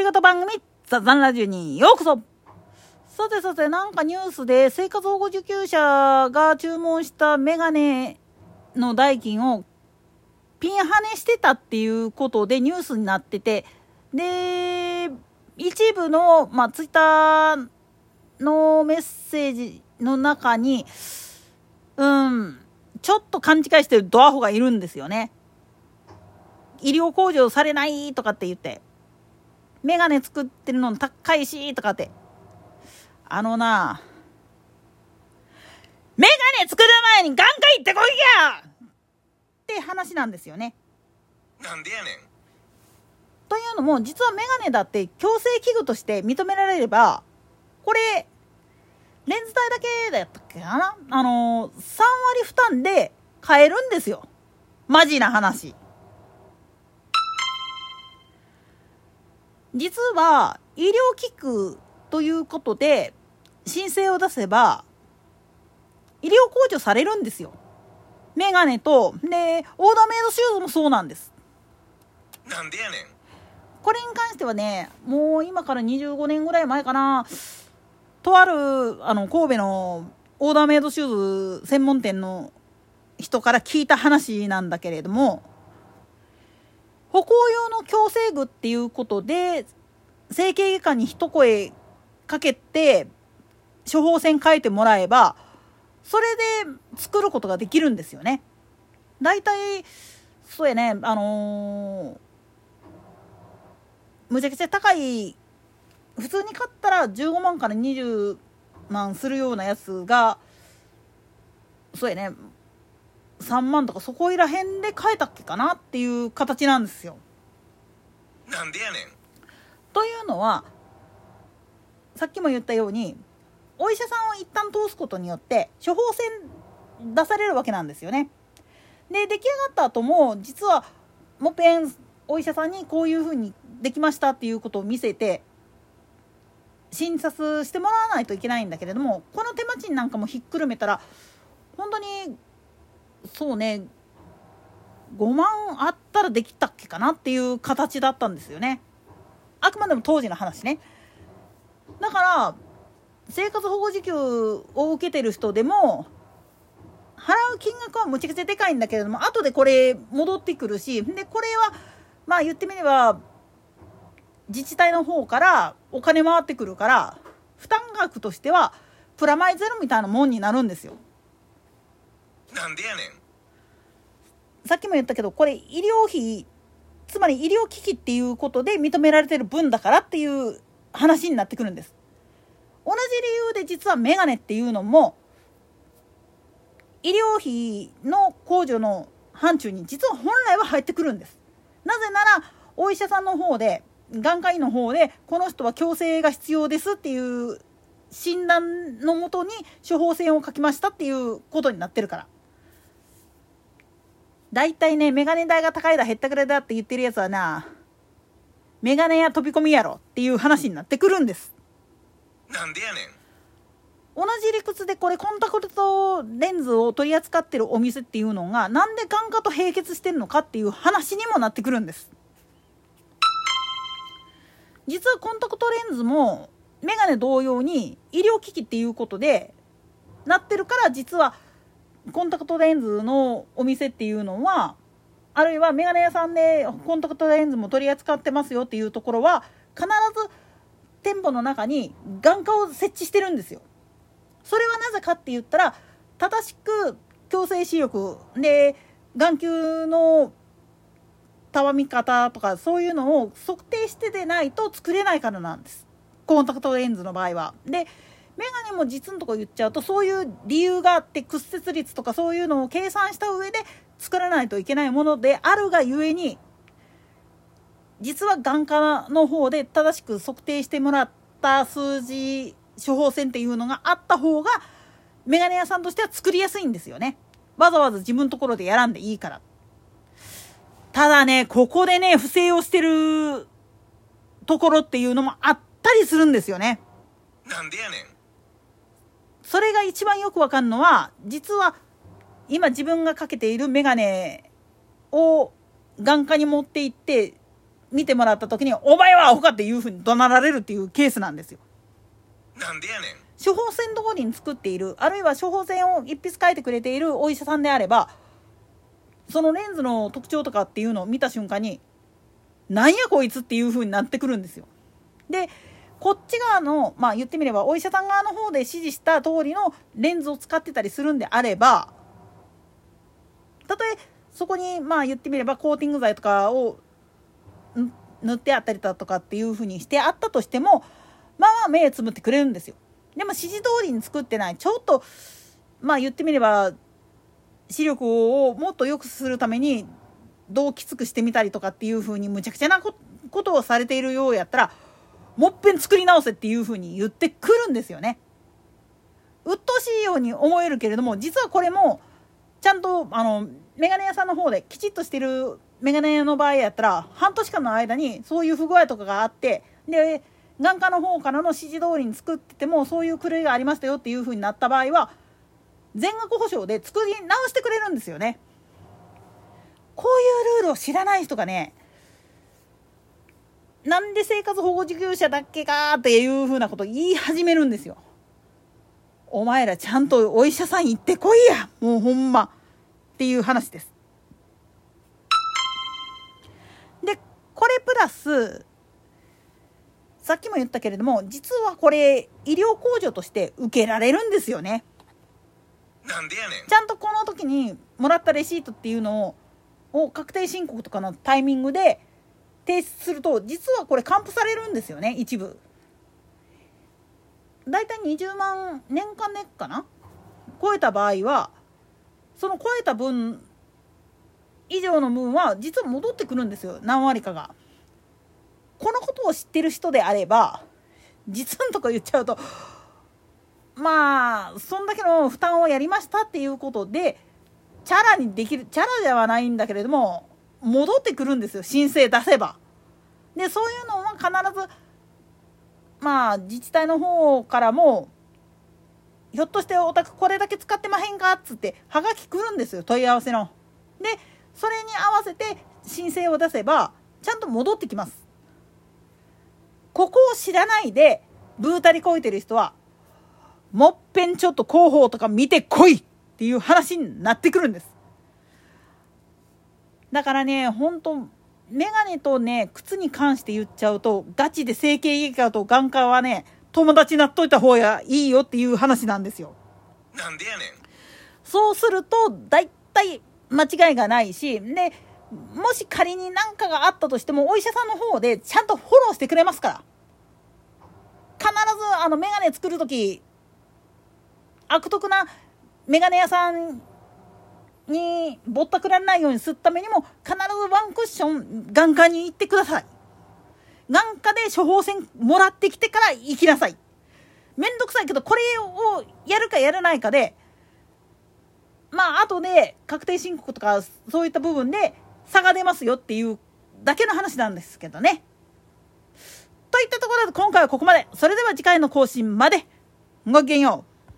り方番組、ザ・ザンラジオにようこそ。さてさて、なんかニュースで生活保護受給者が注文したメガネの代金をピンハネしてたっていうことでニュースになってて、で、一部の、まあ、ツイッターのメッセージの中に、うん、ちょっと勘違いしてるドアホがいるんですよね。医療控除されないとかって言って、メガネ作ってるの高いしとかって。あのな、メガネ作る前に眼科行ってこいやって話なんですよね。なんでやねん。というのも、実はメガネだって矯正器具として認められれば、これ、レンズ代だけだったっけかな？あのー、3割負担で買えるんですよ。マジな話。実は、医療器具ということで、申請を出せば、医療控除されるんですよ。メガネと、で、オーダーメイドシューズもそうなんです。なんでやねん。これに関してはね、もう今から25年ぐらい前かな、とある、あの、神戸のオーダーメイドシューズ専門店の人から聞いた話なんだけれども、歩行用の矯正具っていうことで、整形外科に一声かけて、処方箋書いてもらえば、それで作ることができるんですよね。大体、そうやね、あのー、むちゃくちゃ高い、普通に買ったら15万から20万するようなやつが、そうやね、3万とかそこいらへんで買えたっけかなっていう形なんですよ。なんでやねん。というのはさっきも言ったようにお医者さんを一旦通すことによって処方箋出されるわけなんですよね。で出来上がった後も実はもっぺんお医者さんにこういうふうにできましたっていうことを見せて診察してもらわないといけないんだけれどもこの手間賃なんかもひっくるめたら本当にそうね5万あったらできたっけかなっていう形だったんですよね。あくまでも当時の話ね。だから生活保護受給を受けてる人でも払う金額はむちゃくちゃでかいんだけれども後でこれ戻ってくるしでこれはまあ言ってみれば自治体の方からお金回ってくるから負担額としてはプラマイゼロみたいなもんになるんですよ。なんでやねん。さっきも言ったけどこれ医療費つまり医療機器っていうことで認められてる分だからっていう話になってくるんです。同じ理由で実はメガネっていうのも医療費の控除の範疇に実は本来は入ってくるんです。なぜならお医者さんの方で眼科医の方でこの人は矯正が必要ですっていう診断のもとに処方箋を書きましたっていうことになってるから。大体ね、メガネ代が高いだ、減ったくらいだって言ってるやつはな、メガネや飛び込みやろっていう話になってくるんです。なんでやねん。同じ理屈でこれコンタクトレンズを取り扱ってるお店っていうのがなんで眼科と並結してるのかっていう話にもなってくるんです実はコンタクトレンズもメガネ同様に医療機器っていうことでなってるから実はコンタクトレンズのお店っていうのはあるいはメガネ屋さんでコンタクトレンズも取り扱ってますよっていうところは必ず店舗の中に眼科を設置してるんですよ。それはなぜかって言ったら正しく矯正視力で眼球のたわみ方とかそういうのを測定してでないと作れないからなんです。コンタクトレンズの場合は。でメガネも実のとこ言っちゃうとそういう理由があって屈折率とかそういうのを計算した上で作らないといけないものであるがゆえに実は眼科の方で正しく測定してもらった数字処方箋っていうのがあった方がメガネ屋さんとしては作りやすいんですよね。わざわざ自分のところでやらんでいいから。ただね、ここでね、不正をしてるところっていうのもあったりするんですよね。なんでやねん。それが一番よくわかるのは、実は今自分がかけているメガネを眼科に持って行って見てもらった時に「お前はアホか!」っていうふうに怒鳴られるっていうケースなんですよ。なんでやねん処方箋通りに作っているあるいは処方箋を一筆書いてくれているお医者さんであればそのレンズの特徴とかっていうのを見た瞬間になんやこいつっていう風になってくるんですよ。でこっち側のまあ言ってみればお医者さん側の方で指示した通りのレンズを使ってたりするんであればたとえそこにまあ言ってみればコーティング剤とかを塗ってあったりだとかっていう風にしてあったとしてもまあまあ目つむってくれるんですよ。でも指示通りに作ってないちょっとまあ言ってみれば視力をもっと良くするためにどうきつくしてみたりとかっていう風にむちゃくちゃなことをされているようやったらもっぺん作り直せっていう風に言ってくるんですよね。鬱陶しいように思えるけれども実はこれもちゃんとあのメガネ屋さんの方できちっとしてるメガネ屋の場合やったら半年間の間にそういう不具合とかがあってで眼科の方からの指示通りに作っててもそういう狂いがありましたよっていう風になった場合は全額保証で作り直してくれるんですよね。こういうルールを知らない人がねなんで生活保護事業者だっけかっていう風なこと言い始めるんですよ。お前らちゃんとお医者さん行ってこいやもうほんまっていう話です。でこれプラスさっきも言ったけれども実はこれ医療控除として受けられるんですよね。なんでやねんちゃんとこの時にもらったレシートっていうのをを確定申告とかのタイミングで提出すると実はこれ還付されるんですよね一部。だいい20万年間ねかな？超えた場合はその超えた分以上の分は実は戻ってくるんですよ何割かが。このことを知ってる人であれば実のとこ言っちゃうとまあそんだけの負担をやりましたっていうことでチャラにできるチャラではないんだけれども戻ってくるんですよ申請出せば。でそういうのは必ずまあ自治体の方からもひょっとしてお宅これだけ使ってまへんかっつってはがき来るんですよ問い合わせの。でそれに合わせて申請を出せばちゃんと戻ってきます。ここを知らないでブータリこいてる人はもっぺんちょっと広報とか見てこいっていう話になってくるんです。だからね本当メガネとね靴に関して言っちゃうとガチで整形外科と眼科はね友達になっといた方がいいよっていう話なんですよ。なんでやねんそうすると大体間違いがないしでもし仮に何かがあったとしてもお医者さんの方でちゃんとフォローしてくれますから必ずあのメガネ作る時悪徳なメガネ屋さんにぼったくられないようにするためにも必ずワンクッション眼科に行ってください眼科で処方箋もらってきてから行きなさいめんどくさいけどこれをやるかやらないかでまあ後で確定申告とかそういった部分で差が出ますよっていうだけの話なんですけどね。といったところで今回はここまで。それでは次回の更新まで。ごきげんよう。